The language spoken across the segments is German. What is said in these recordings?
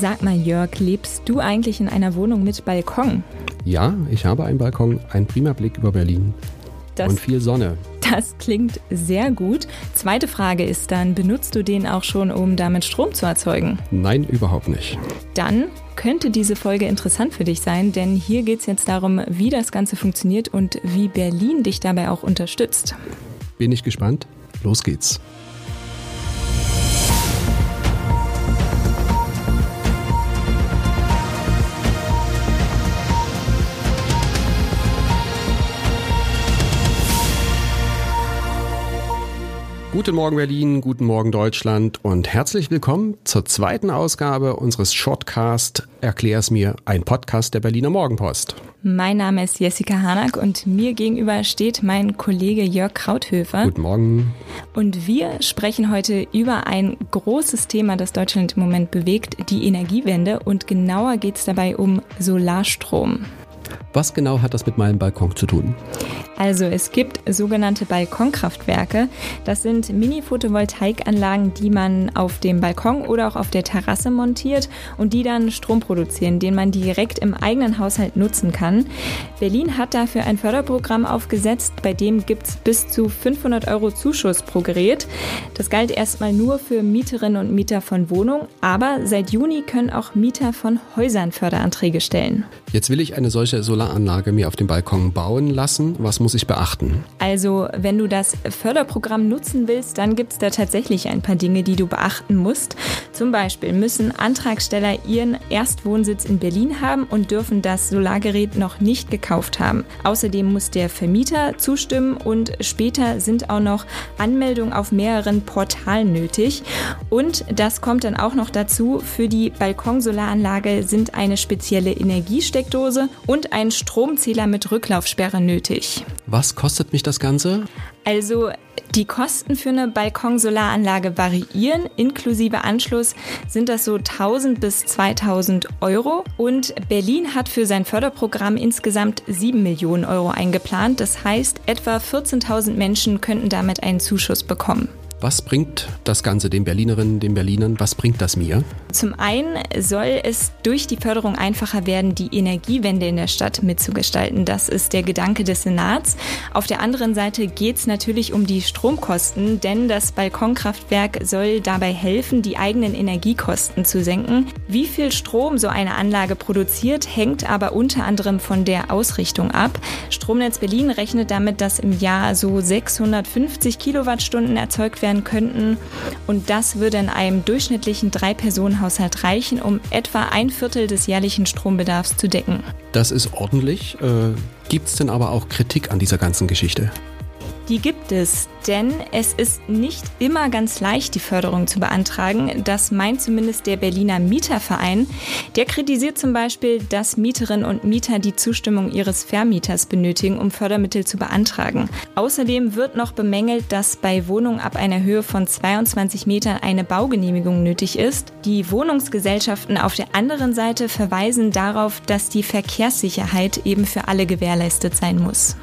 Sag mal, Jörg, lebst du eigentlich in einer Wohnung mit Balkon? Ja, ich habe einen Balkon, ein prima Blick über Berlin Das, und viel Sonne. das klingt sehr gut. Zweite Frage ist dann, benutzt du den auch schon, um damit Strom zu erzeugen? Nein, überhaupt nicht. Dann könnte diese Folge interessant für dich sein, denn hier geht es jetzt darum, wie das Ganze funktioniert und wie Berlin dich dabei auch unterstützt. Bin ich gespannt? Los geht's. Guten Morgen Berlin, guten Morgen Deutschland und herzlich willkommen zur zweiten Ausgabe unseres Shortcast Erklär's mir, ein Podcast der Berliner Morgenpost. Mein Name ist Jessica Hanack und mir gegenüber steht mein Kollege Jörg Krauthöfer. Guten Morgen. Und wir sprechen heute über ein großes Thema, das Deutschland im Moment bewegt, die Energiewende. Und genauer geht es dabei um Solarstrom. Was genau hat das mit meinem Balkon zu tun? Also es gibt sogenannte Balkonkraftwerke. Das sind Mini-Photovoltaikanlagen, die man auf dem Balkon oder auch auf der Terrasse montiert und die dann Strom produzieren, den man direkt im eigenen Haushalt nutzen kann. Berlin hat dafür ein Förderprogramm aufgesetzt, bei dem gibt es bis zu 500 Euro Zuschuss pro Gerät. Das galt erstmal nur für Mieterinnen und Mieter von Wohnungen, aber seit Juni können auch Mieter von Häusern Förderanträge stellen. Jetzt will ich eine solche Solaranlage mir auf dem Balkon bauen lassen. Was muss ich beachten? Also, wenn du das Förderprogramm nutzen willst, dann gibt es da tatsächlich ein paar Dinge, die du beachten musst. Zum Beispiel müssen Antragsteller ihren Erstwohnsitz in Berlin haben und dürfen das Solargerät noch nicht gekauft haben. Außerdem muss der Vermieter zustimmen und später sind auch noch Anmeldungen auf mehreren Portalen nötig. Und das kommt dann auch noch dazu, für die Balkonsolaranlage sind eine spezielle Energiesteckdose und ein Stromzähler mit Rücklaufsperre nötig. Was kostet mich das Ganze? Also die Kosten für eine Balkonsolaranlage variieren. Inklusive Anschluss sind das so 1000 bis 2000 Euro. Und Berlin hat für sein Förderprogramm insgesamt 7 Millionen Euro eingeplant. Das heißt, etwa 14.000 Menschen könnten damit einen Zuschuss bekommen. Was bringt das Ganze den Berlinerinnen, den Berlinern? Was bringt das mir? Zum einen soll es durch die Förderung einfacher werden, die Energiewende in der Stadt mitzugestalten. Das ist der Gedanke des Senats. Auf der anderen Seite geht es natürlich um die Stromkosten, denn das Balkonkraftwerk soll dabei helfen, die eigenen Energiekosten zu senken. Wie viel Strom so eine Anlage produziert, hängt aber unter anderem von der Ausrichtung ab. Stromnetz Berlin rechnet damit, dass im Jahr so 650 Kilowattstunden erzeugt werden könnten. Und das würde in einem durchschnittlichen Drei-Personen-Haushalt reichen, um etwa ein Viertel des jährlichen Strombedarfs zu decken. Das ist ordentlich. Äh, Gibt es denn aber auch Kritik an dieser ganzen Geschichte? Die gibt es, denn es ist nicht immer ganz leicht, die Förderung zu beantragen. Das meint zumindest der Berliner Mieterverein. Der kritisiert zum Beispiel, dass Mieterinnen und Mieter die Zustimmung ihres Vermieters benötigen, um Fördermittel zu beantragen. Außerdem wird noch bemängelt, dass bei Wohnungen ab einer Höhe von 22 Metern eine Baugenehmigung nötig ist. Die Wohnungsgesellschaften auf der anderen Seite verweisen darauf, dass die Verkehrssicherheit eben für alle gewährleistet sein muss.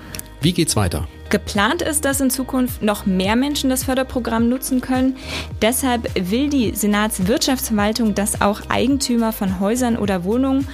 Wie geht's weiter? Geplant ist, dass in Zukunft noch mehr Menschen das Förderprogramm nutzen können. Deshalb will die Senatswirtschaftsverwaltung, dass auch Eigentümer von Häusern oder Wohnungen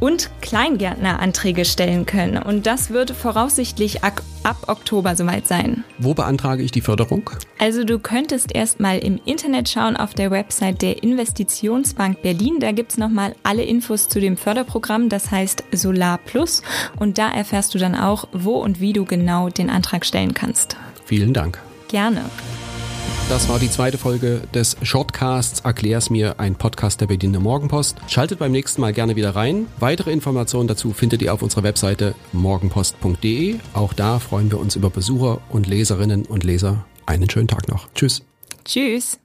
und Kleingärtner Anträge stellen können. Und das wird voraussichtlich ab Oktober soweit sein. Wo beantrage ich die Förderung? Also du könntest erstmal im Internet schauen auf der Website der Investitionsbank Berlin. Da gibt es nochmal alle Infos zu dem Förderprogramm, das heißt Solar Plus. Und da erfährst du dann auch, wo und wie du genau den Antrag stellen kannst. Vielen Dank. Gerne. Das war die zweite Folge des Shortcasts Erklär's mir, ein Podcast der Berliner Morgenpost. Schaltet beim nächsten Mal gerne wieder rein. Weitere Informationen dazu findet ihr auf unserer Webseite morgenpost.de. Auch da freuen wir uns über Besucher und Leserinnen und Leser. Einen schönen Tag noch. Tschüss. Tschüss.